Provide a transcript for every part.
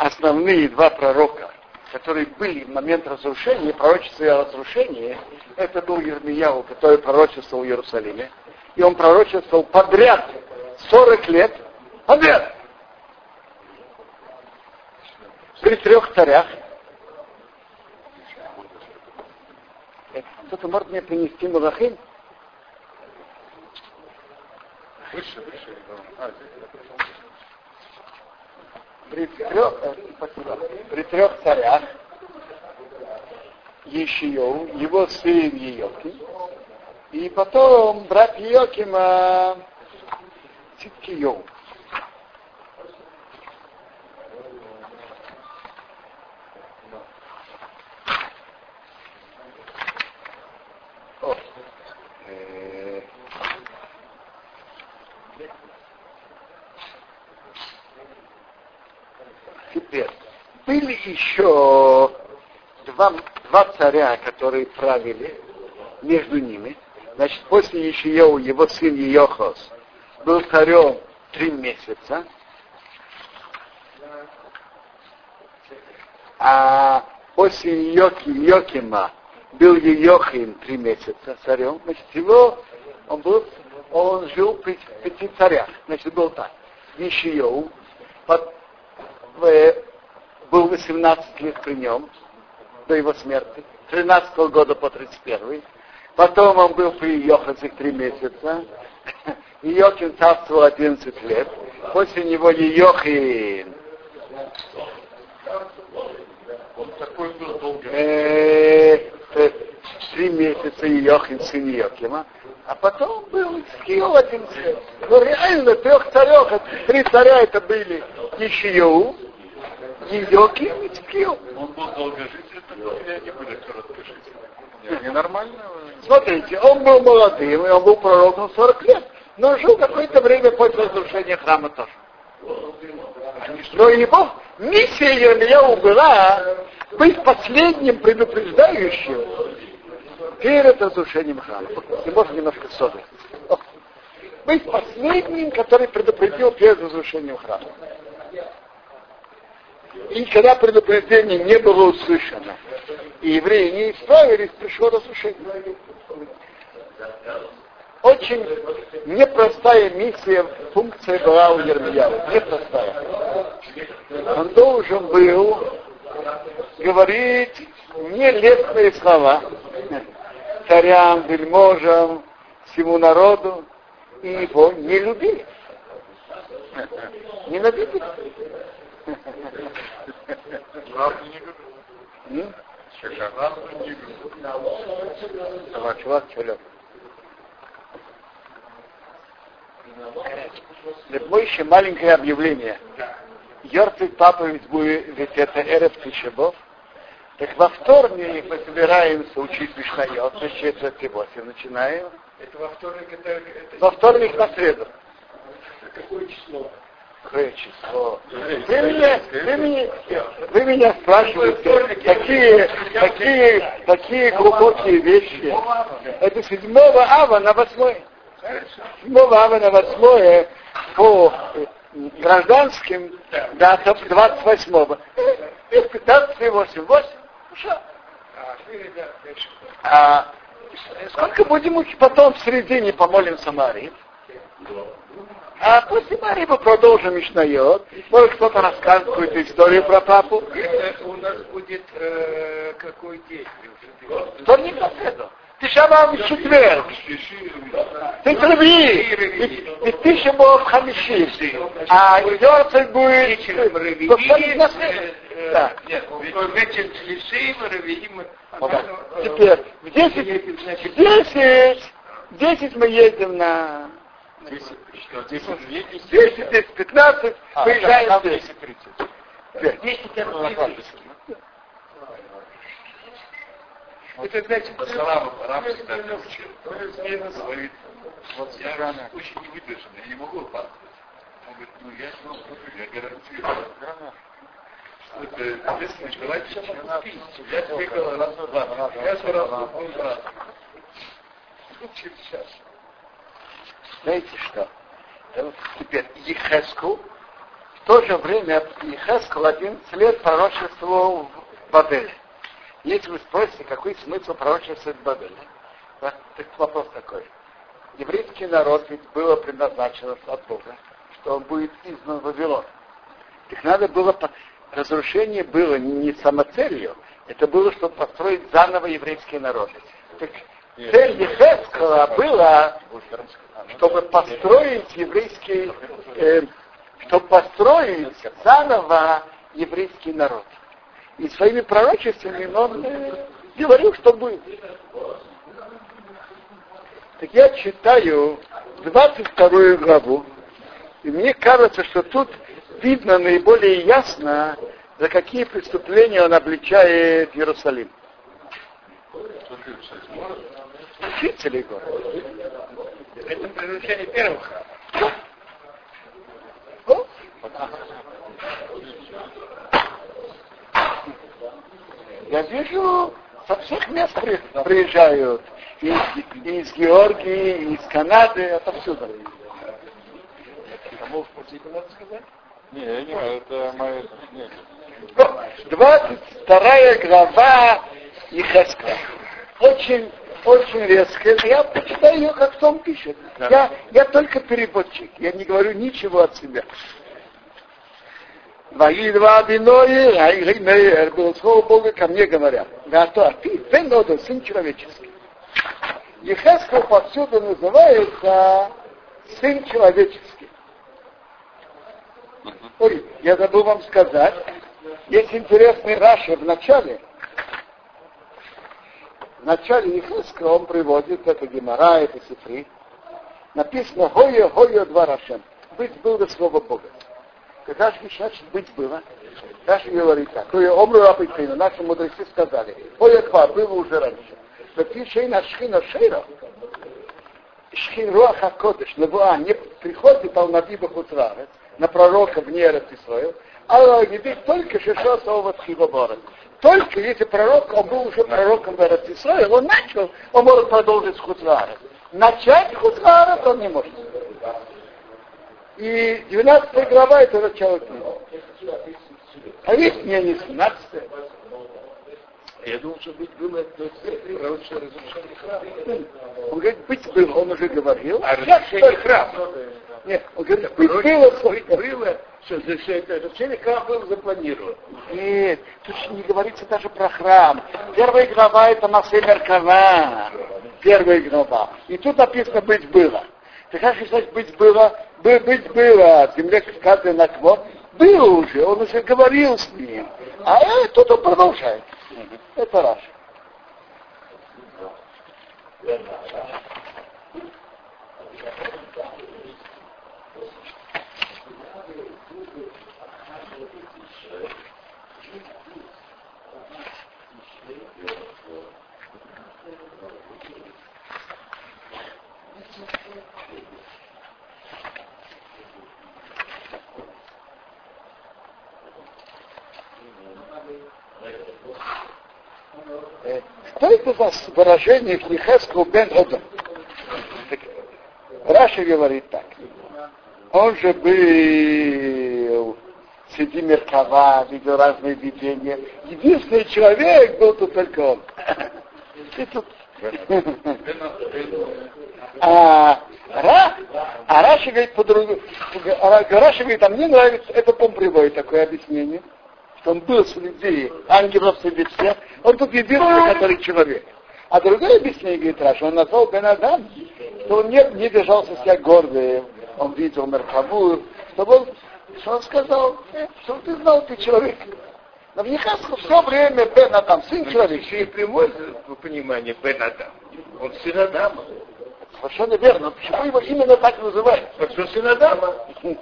основные два пророка, которые были в момент разрушения, пророчества о разрушении, это был Ермияу, который пророчествовал в Иерусалиме. И он пророчествовал подряд 40 лет, подряд. При трех царях. Кто-то может мне принести Малахим? Выше, выше. При трех, э, спасибо, при трех царях Ешиоу, его сын Йоким, и потом брат Йокима Циткиоу. Были еще два, два царя, которые правили между ними. Значит, после Ишиеу его сын Иохос был царем три месяца. А после Йоки, Йокима был Йохим три месяца царем. Значит, его он был, он жил при пяти царях. Значит, был так. Был 18 лет при нем, до его смерти, 13 года по 31. Потом он был при Йохасе 3 месяца. Йохин царствовал 11 лет. После него Йохин. Э, три месяца Йохин, сын Йохима. А потом был Скио 11 лет. Ну реально, трех царев, три царя это были Ишиу, И Ткил. Он был долгожитель, я не буду короткожитель. Ненормально. Смотрите, он был молодым, и он был пророком 40 лет, но жил какое-то время после разрушения храма тоже. Но его миссия Ермияу была быть последним предупреждающим перед разрушением храма. И можно немножко соды. Быть последним, который предупредил перед разрушением храма. И когда предупреждение не было услышано, и евреи не исправились, пришло разрушение. Очень непростая миссия, функция была у Ермияу. Непростая. Он должен был говорить нелестные слова царям, вельможам, всему народу, и его не любили. Ненавидели. Чувак, чувак, еще маленькое объявление. Йорцик папа будет, ведь это Эрев Тишебов. Так во вторник мы собираемся учить Мишхайот, значит, это Тибоси начинаем. Это во вторник, это, это... Во вторник на среду. Какое число? Какое число? Вы меня, вы меня, вы меня спрашиваете, какие, какие, какие глубокие вещи. Это 7 ава на 8. 7 ава на 8 по гражданским датам 28. 15 8. 8. А сколько будем учить потом в середине помолимся Марии? А после Марии мы продолжим Мишнайот. Может кто-то расскажет какую-то историю про папу. У нас будет э, какой день? Вторник на среду. Тишабам в четверг. Ты рви. И тысяча в хамиши. А Йорцель будет повторить на среду. Да. Нет. Теперь в 10, в 10, в 10 мы едем на 10, 10, 10, 15, а, выезжаем да, 10. 30. 10 Это значит, вот я очень невыдержанный, я не могу падать. Он говорит, ну я не могу, я гарантирую. Это ответственность, давайте. Я говорил раз, два. Я сказал, раз, через час. Знаете что? Теперь Ехеску В то же время Ихескал 11 лет пророчествовал в Бабеле. Если вы спросите, какой смысл пророчества в Бабеле, так вопрос такой. Еврейский народ ведь было предназначено от Бога, что он будет изгнан в Вавилон. Так надо было, разрушение было не самоцелью, это было, чтобы построить заново еврейские народы. Так цель Ехескала была, чтобы построить еврейский, э, чтобы построить заново еврейский народ. И своими пророчествами он э, говорил, что будет. Так я читаю 22 главу, и мне кажется, что тут видно наиболее ясно, за какие преступления он обличает Иерусалим. Жителей города. Это превращение первого храма. Я вижу, со всех мест приезжают. Из, из Георгии, из Канады, отовсюду. Кому в пути надо сказать? Не, не, это моя... Нет. 22 глава Ихаска. Очень, очень резкая. Я почитаю ее, как Том пишет. Да. Я, я только переводчик. Я не говорю ничего от себя. Ваидва биной, Айгеймейер, было слово Бога ко мне говорят. Да то, а ты, Бен сын человеческий. Ехескал повсюду называется сын человеческий. Ой, я забыл вам сказать, есть интересный Раши в начале. В начале Ехеска он приводит, это Гемора, это Сифри. Написано Хойо, Хойо, два Рашем. Быть было слово Бога. Когда же значит быть было? Раши говорит так. Хойо, Омру Рапитину, наши мудрецы сказали. Хойо, Ква, было уже раньше. Но ты Шейна Шхина Шейра, Шхин Руаха Кодыш, Левуа, не приходит Алнабиба Хутрарец, на пророка вне Исраил, а видит только Шишосова Тхивобора. Только если пророк, он был уже пророком в Исраил, он начал, он может продолжить с Хутрарец. Начать Хутрарец он не может. И 12 глава это начало книги. А есть мне не 17 Я думал, что быть было то есть пророчное разрушение храма. Он говорит, быть был, он уже говорил. А разрушение храма. Нет, он говорит, быть было. Быть было, что за все это разрушение храма было запланировано. Нет, тут не говорится даже про храм. Первая глава это Масе Меркава. Первая глава. И тут написано быть было. Ты как значит быть было? Бы- Быть было. Земле сказано на кво. Было уже, он уже говорил с ним. А э, тут он продолжает. Это Раш. Э, Что это за выражение Хнихеску бен Одом? Раша говорит так. Он же был среди Меркава, видел разные видения. Единственный человек был тут только он. И тут- А, Ра, а Раша говорит по-другому. Раша говорит, а мне нравится, это он приводит такое объяснение, что он был среди ангелов среди всех, он тут единственный, который человек. А другое объяснение, говорит Раша, он назвал Бен Адам, что он не, не держался себя гордым, он видел Мерхаву, чтобы он, что он сказал, э, что ты знал, ты человек. Но в Нехаску все время Бен Адам, сын человека. Еще и прямое понимание Бен Адам. Он сын Адама. Совершенно верно. Почему его именно так называют? Он что сын Адама?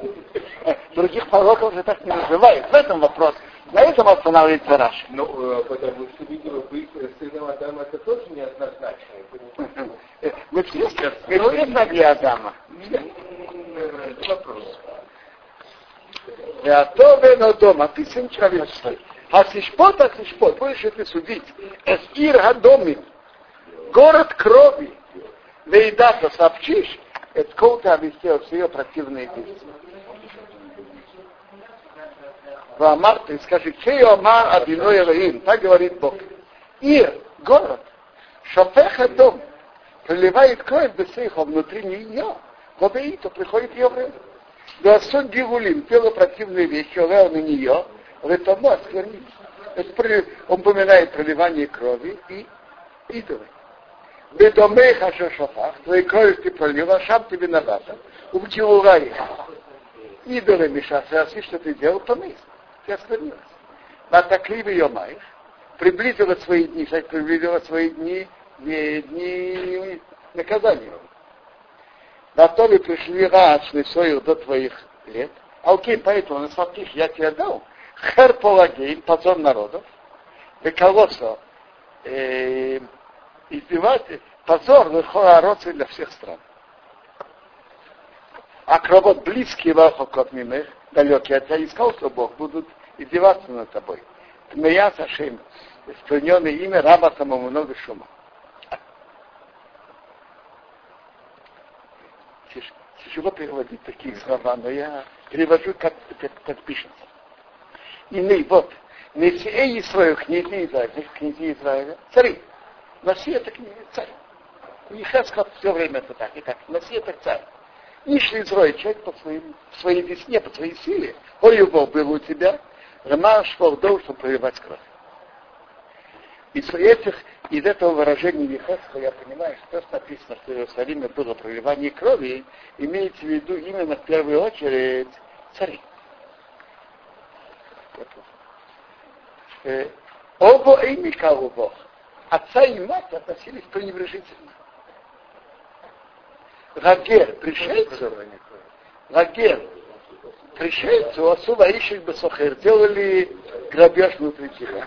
Других пророков же так не называют. В этом вопрос. На этом останавливается Раша. Ну, э, потому что, видимо, быть сыном Адама это тоже неоднозначно. Мы все, мы все знали Адама. Вопрос. А то вено дома, ты сын человеческий. А сишпот, а сишпот, будешь ли ты судить? Эс ир гадомим, город крови, вейдата сообщишь, это кого ты объяснил все ее противные действия. Вамар, ты скажи, чей Омар Адиной Элоим, так говорит Бог. Ир, город, шофеха дом, проливает кровь Бесейха внутри нее, и то приходит ее время. Да сон гигулим, дело противные вещи, он на нее, в этом осквернить. Он упоминает проливание крови и идолы. Бедомей хаша шофах, твоей кровью ты пролила, шам тебе виновата. Убтилугай. Идолы мешаться, а что ты делал, помыть. Ты осквернилась. Натакли в ее майх, приблизила свои дни, кстати, приблизила свои дни, не дни наказания. На то ли пришли раз своих до твоих лет, а окей, поэтому на смотришь, я тебе дал, хер полагейн, позор народов, веколосо, э, избивать, позор выхода для всех стран. А кровот близкие вахокот мимых, далекие от тебя, искал, что Бог будут издеваться над тобой. Тмея Сашим, исполненное имя раба самому много шума. Тяжело переводить такие слова, но я перевожу, как, как, как пишется. И мы, вот, Мессия Исраил, князья Израиля, князья Израиля, цари. Мессия это царь. И Хескот все время это так, и так. Мессия это царь. Нишли Израиль, человек по своим, своей весне, по своей силе. Ой, Бог был у тебя, Ромаш Фордов, чтобы проливать кровь. Из этих, из этого выражения Вихеска я понимаю, что то, написано, что в Иерусалиме было проливание крови, имеется в виду именно в первую очередь цари. Э, оба ими Бог. Отца и мать относились пренебрежительно. Рагер, пришельцев, Рагер, пришельцу Асува Ишик Бесохер делали грабеж внутри тебя.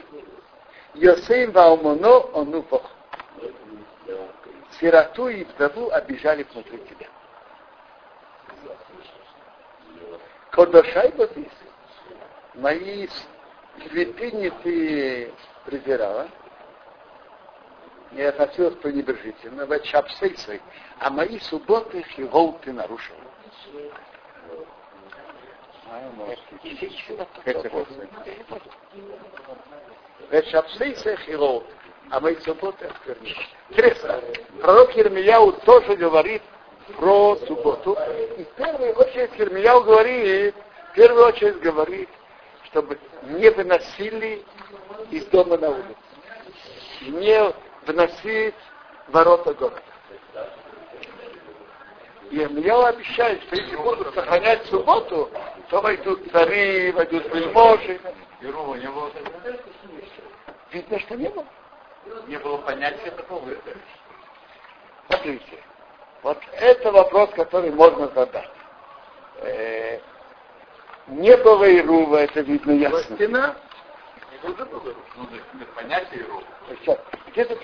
Йосейм Ваумоно Ону Бог. Сироту и вдову обижали внутри тебя. Кодошай Батис, мои святыни ты презирала, не относилась пренебрежительно, в чапсейсой, а мои субботы хигол ты нарушил. Вешапсейса хирол, а мои субботы осквернил. Интересно, пророк Ермияу тоже говорит про субботу. И в первую очередь Ермияу говорит, в первую очередь говорит, чтобы не выносили из дома на улицу. Не выносить ворота города. И Илья обещает, что если будут сохранять субботу, то войдут цари, войдут вельможи. Не было Видно, что не было. Не было понятия такого. Смотрите, вот это вопрос, который можно задать. Э, не было Ирува, это видно ясно. Стена? Ну, понятие Ирува. Где тут,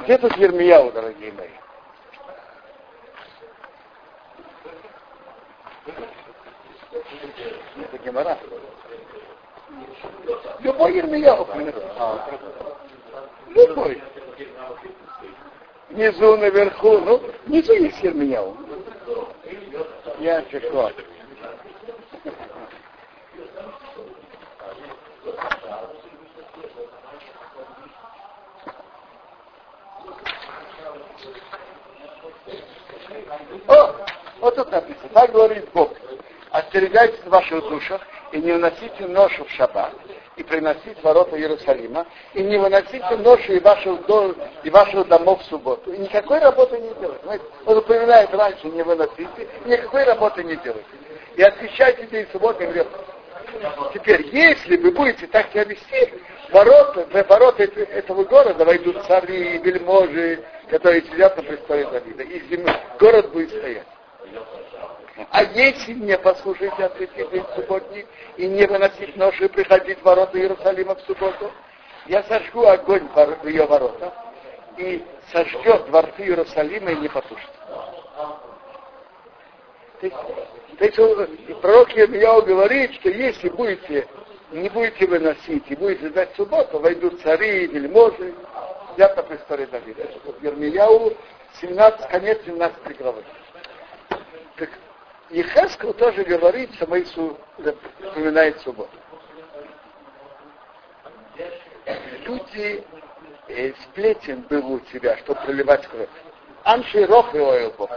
где Ермияу, дорогие мои? Это Гемора. Любой Ермияу, а, Любой. Внизу, наверху, ну, внизу есть Ермияу. Я чешу. О, вот тут написано, так говорит Бог. Остерегайтесь в ваших душах и не вносите ношу в шаббат, и приносить ворота Иерусалима, и не выносите ношу и ваших, дом, и ваших домов в субботу. И никакой работы не делайте. Он упоминает раньше, не выносите, никакой работы не делайте. И освещайте день субботы, и говорит, Теперь, если вы будете так себя вести, ворота, в ворота этого города войдут цари, вельможи, которые сидят на престоле Давида, и земля, город будет. А если не послушаете открытие день субботний и не выносить нож и приходить в ворота Иерусалима в субботу, я сожгу огонь в ее ворота и сожжет дворцы Иерусалима и не потушит. То есть, то есть пророк Ермияу говорит, что если будете, не будете выносить и будете ждать субботу, войдут цари, вельможи, взят на престоле Давида. Ермияу 17, конец 17 главы. Так Ехескал тоже говорит, что Моису упоминает субботу. люди э, сплетен был у тебя, чтобы проливать кровь. Анши Рох и Оэлбо.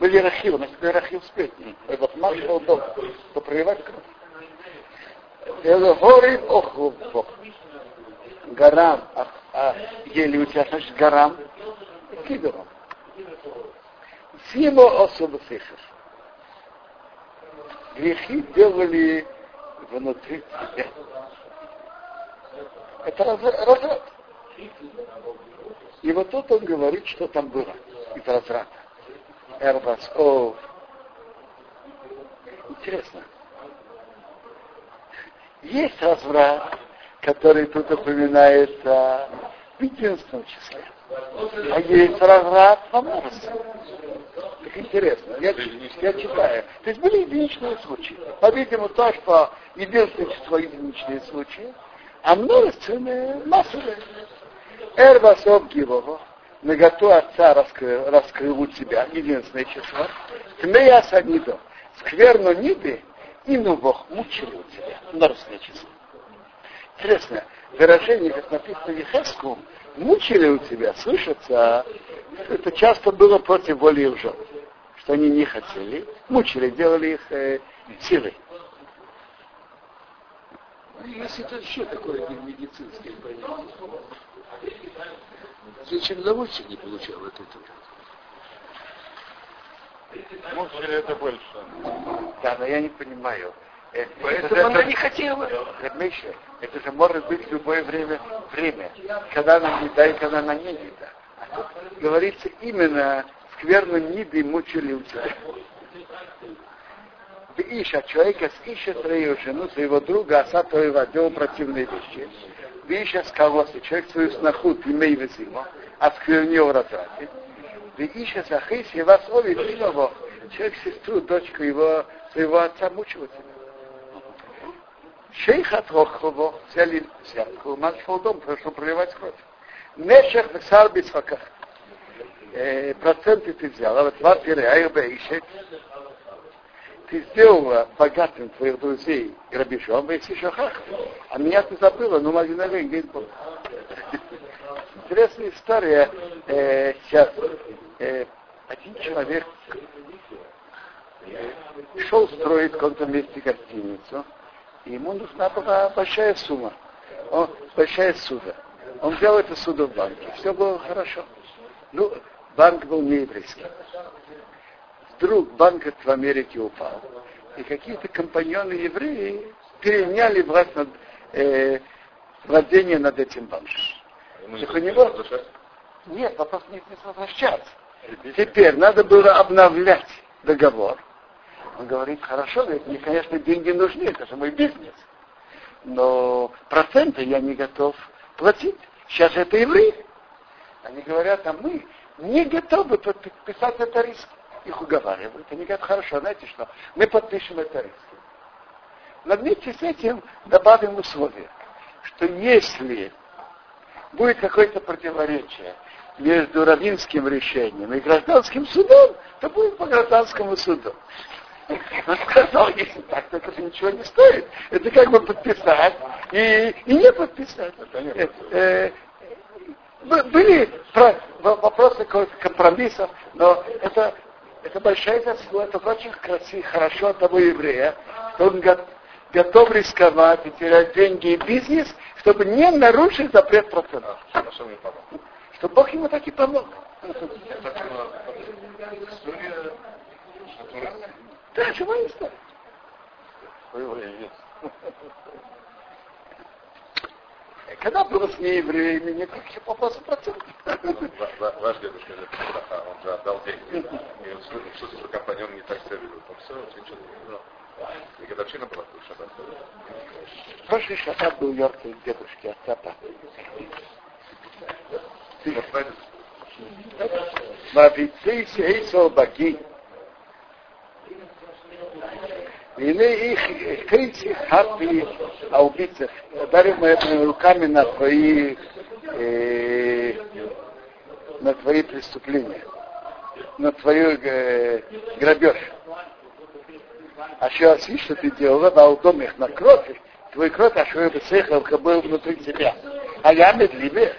Были Рахил, значит, Рахил сплетни. Это Маш дом, что проливать кровь. Это горы Охлубо. Гарам, а, а ели у тебя, значит, гарам, кидором. Симо особо сыхар. Грехи делали внутри тебя. Это разрад. И вот тут он говорит, что там было из разрада. Эрбас, о, интересно. Есть разврат, который тут упоминается в единственном числе. А есть во множестве. Так интересно. Я, я читаю. То есть были единичные случаи. По-видимому, то, что единственное число единичные случаи, а множественные массовые. Эрвас обгивого, наготу отца раскрыл, раскрыл у тебя, единственное число. Тмея санидо, скверно ниды, и ну Бог мучили у тебя, множественное число. Интересно, выражение, как написано в Ехеском, мучили у тебя, слышится, это часто было против воли их жен, что они не хотели, мучили, делали их э, силой. Если это еще такое медицинское понятие. Зачем удовольствие не получал от этого? Мучили это больше. Да, но я не понимаю. Э, Поэтому это, она это- не хотела. Миша, это же может быть любое время, время, когда она не да и когда она не не да. А говорится именно скверно ниды мучили у тебя. Ты ищешь, а человека ищет свою жену, своего друга, а твоего делал противные вещи. Ты ищешь кого-то, человек свою сноху, ты имей везимо, осквернил в разврате. Ты ищешь ахис, и вас его, человек сестру, дочку его, своего отца мучил тебя. Шейх от Рохово взяли взятку, начал дом, прошу проливать кровь. Нешех Месар Бисфаках. Э, проценты ты взял, а вот два ищет. Ты сделала богатым твоих друзей грабежом, и еще хах. А меня ты забыла, ну магазин где был. Интересная история. Э, сейчас э, один человек э, шел строить в каком-то месте гостиницу, и ему нужна была большая сумма. Он, большая суда. Он взял эту суду в банке. Все было хорошо. Ну, банк был не еврейский. Вдруг банк в Америке упал. И какие-то компаньоны евреи переняли власть над, э, владение над этим банком. Так у него... Нет, вопрос не не возвращаться. Теперь надо было обновлять договор. Он говорит, хорошо, говорит, мне, конечно, деньги нужны, это же мой бизнес. Но проценты я не готов платить. Сейчас это евреи. Они говорят, а мы не готовы подписать это риск. Их уговаривают. Они говорят, хорошо, знаете что, мы подпишем это риск. Но вместе с этим добавим условие, что если будет какое-то противоречие между равинским решением и гражданским судом, то будет по гражданскому суду. Он сказал, если так, то это же ничего не стоит. Это как бы подписать и, и не подписать. Э, э, бы- были вопросы компромиссов, но это, это большая заслуга, это очень красиво, хорошо от того еврея, что он го- готов рисковать и терять деньги и бизнес, чтобы не нарушить запрет процентов. Помог. Чтобы Бог ему так и помог. История, которая... Да, живая история. Когда было с неевреями, никаких вопросов процентов. Ва- ва- Ваш дедушка а он же отдал деньги. И он слышал, что свою компанию он не так себя ведет. Он все, ничего не знал. И годовщина была в шаббат. Прошлый шаббат был яркий дедушки. Вот знаете, Мавицей сейсо баги. Или их кричи хапи, а убийцах. Ударил моими руками на твои, э, на твои преступления, на твою э, грабеж. А что оси, что ты делала, на удом их на кровь, твой крот ашуэ бесехалка был внутри тебя. А я медливее.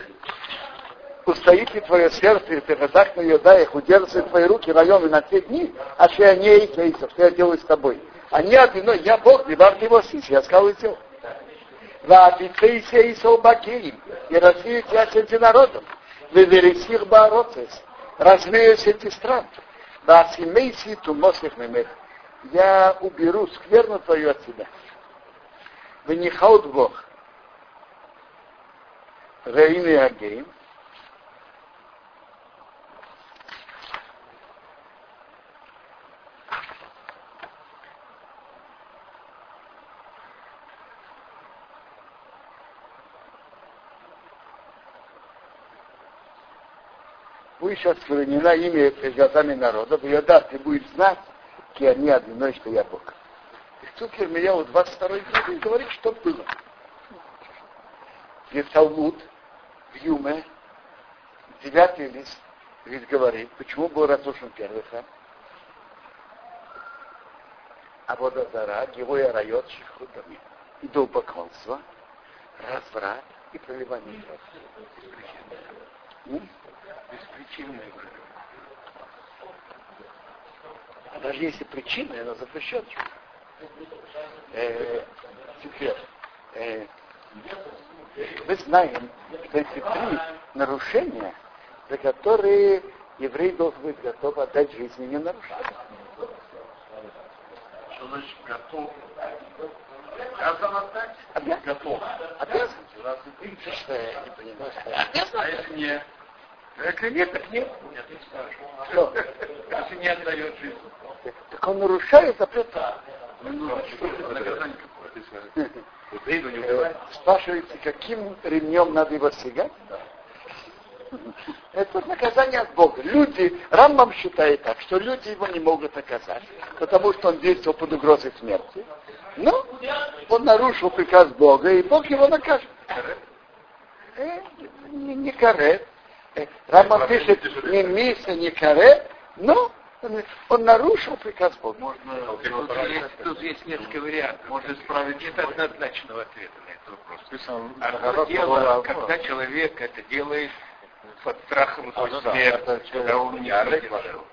Устоит ли твое сердце, и ты разах на юдаях, удерживает твои руки районы на те дни, а что я не Исаисов, что я делаю с тобой. А не одиной, я Бог, не вам его сись, я сказал и сделал. Ваатицейся и солбакеем, и развеют я среди народом. Вевересих бароцес, развею эти стран. Ваасимейси тумосих мемех. Я уберу скверну твою от тебя. Вы не хаут Бог. Рейны Агейм. Вы сейчас сохранена имя перед глазами народа, в да, ты будешь знать, ки они одиной, что я Бог. И тут Ермияу 22 главе говорит, что было. И Талмуд в Юме, девятый лист, ведь говорит, почему был разрушен первый храм. А водозара, его и райот шихутами, идолпоклонство, разврат и проливание крови. Беспричинное а даже если причина, она запрещена. Э, теперь, э, мы знаем, что эти три нарушения, за которые еврей должен быть готов отдать жизнь не нарушать. Значит готов? Обязан отдать? Обязан. Готов. Обязан. Что я не понимаю, что я обязан. А если не? Если нет, так нет. Нет, не. Что? Если не отдает жизнь. Так он нарушает запрет. Ну, наказание какое? Убей, но не Э. Спрашиваете, каким ремнем надо его стягать? Это наказание от Бога. Люди, Рамбам считает так, что люди его не могут наказать, потому что он действовал под угрозой смерти. Но он нарушил приказ Бога, и Бог его накажет. Э, не, не карет. Э, Рамбам пишет, не миса, не карет, но он, нарушил приказ Бога. Можно Тут есть, тут есть несколько вариантов. Можно исправить Нет однозначного ответа на этот вопрос. Одно народ дело, когда человек это делает под страхом А, ну да, смерти, когда он не выдержал.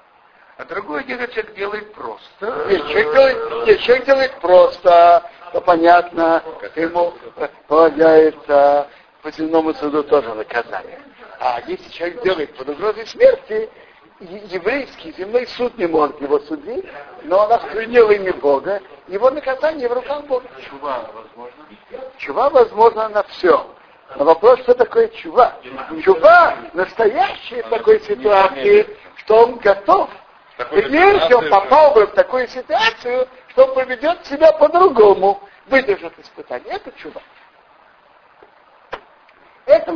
А другое дело, человек делает просто. Нет, человек делает, нет, человек делает просто, то понятно, ему полагается по земному суду тоже наказание. А если человек делает под угрозой смерти, еврейский земной суд не может его судить, но он осквернил имя Бога, его наказание в руках Бога. Чува, возможно. Чува возможно на все. Но вопрос, что такое чува? Чува настоящая в такой ситуации, что он готов. Такой И если он попал бы в такую ситуацию, что он поведет себя по-другому, выдержит испытание. Это чува. Это.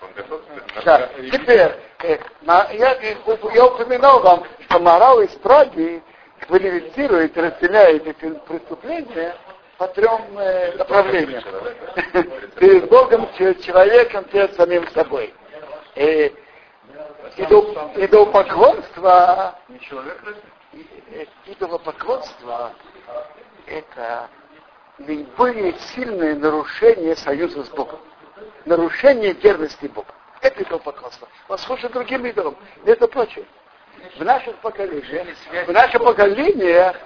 Он готов Да. Теперь, э, на- я, э, я упоминал вам, что морал из Праги квалифицирует, разделяет эти преступления по трем э, направлениям. Перед Богом, перед человеком, перед самим собой. Э, идол- Идолопоклонство, э, идолопоклонство это наиболее сильное нарушение союза с Богом. Нарушение верности Богу. Это идолопоклонство. Он служит другим идолам. Это прочее. В наших поколениях, в наше поколение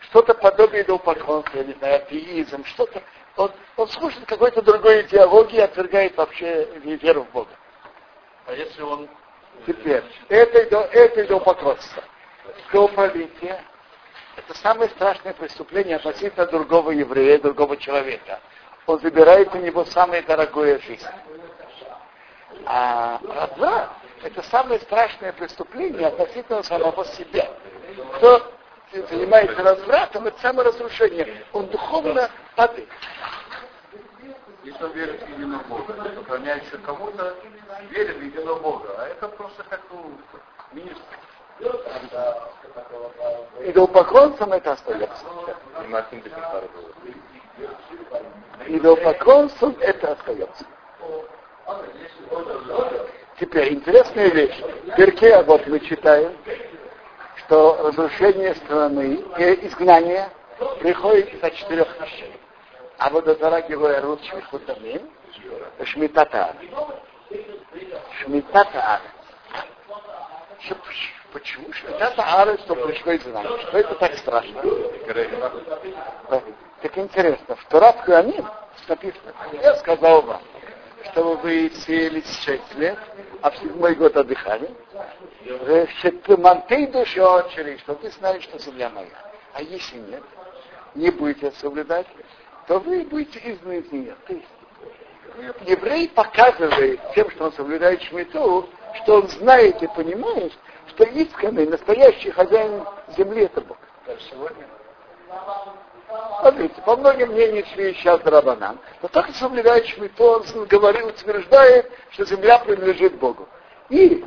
что-то подобие идолопоклонства, я не знаю, атеизм, что-то. Он, он служит какой-то другой идеологии и отвергает вообще веру в Бога. А если он Теперь, это, это идолопоклонство. Кровопролитие – это самое страшное преступление относительно другого еврея, другого человека. Он забирает у него самое дорогое жизнь. А разврат – это самое страшное преступление относительно самого себя. Кто занимается развратом, это саморазрушение. Он духовно падает. Если он верит в единого Бога, поклоняется кому-то, верит в единого Бога, а это просто как ну, министр. Идолопоклонством это остается. Идолопоклонством это остается. Теперь интересная вещь. В Перке, а вот мы читаем, что разрушение страны, э, изгнание приходит за четырех вещей. А вот до Тора Героя Рут Шмихутамим, Шмитата Шмитата Почему Шмитата Арес, то пришло из знания? Что это так страшно? Так интересно, в Торат Куаним написано, я сказал вам, чтобы вы сеяли 6 лет, а в седьмой год отдыхали. Манты души отчери, что вы знали, что земля моя. А если нет, не будете соблюдать, то вы будете изгнаны из нее. То есть еврей показывает тем, что он соблюдает шмиту, что он знает и понимает, что исканный, настоящий хозяин земли это Бог. Смотрите, по многим мнениям шли сейчас Рабанан, но только соблюдает Шмиту, он говорит, утверждает, что земля принадлежит Богу. И,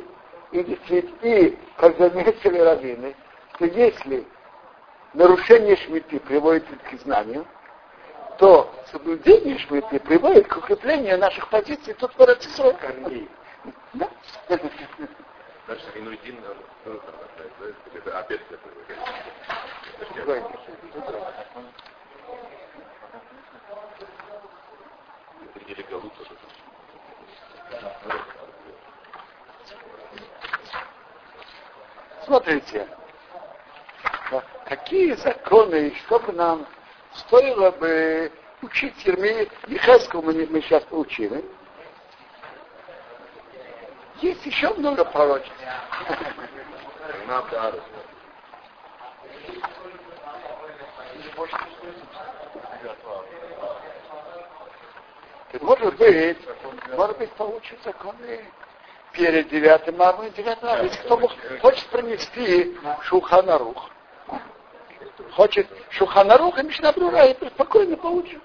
и действительно, и, как заметили раввины, что если нарушение Шмиты приводит к знанию, то соблюдение Шмиты приводит к укреплению наших позиций тут в Рацисрой. Да? Инуидин, это Галута. Смотрите, какие законы, что бы нам стоило бы учить Ермии Михайского мы, мы сейчас получили. Есть еще много пророчеств. Может быть, может быть, получат законы перед девятым и девятым. Если кто хочет принести Шуханарух, хочет Шуханарух и Мишнабрура, и спокойно получит.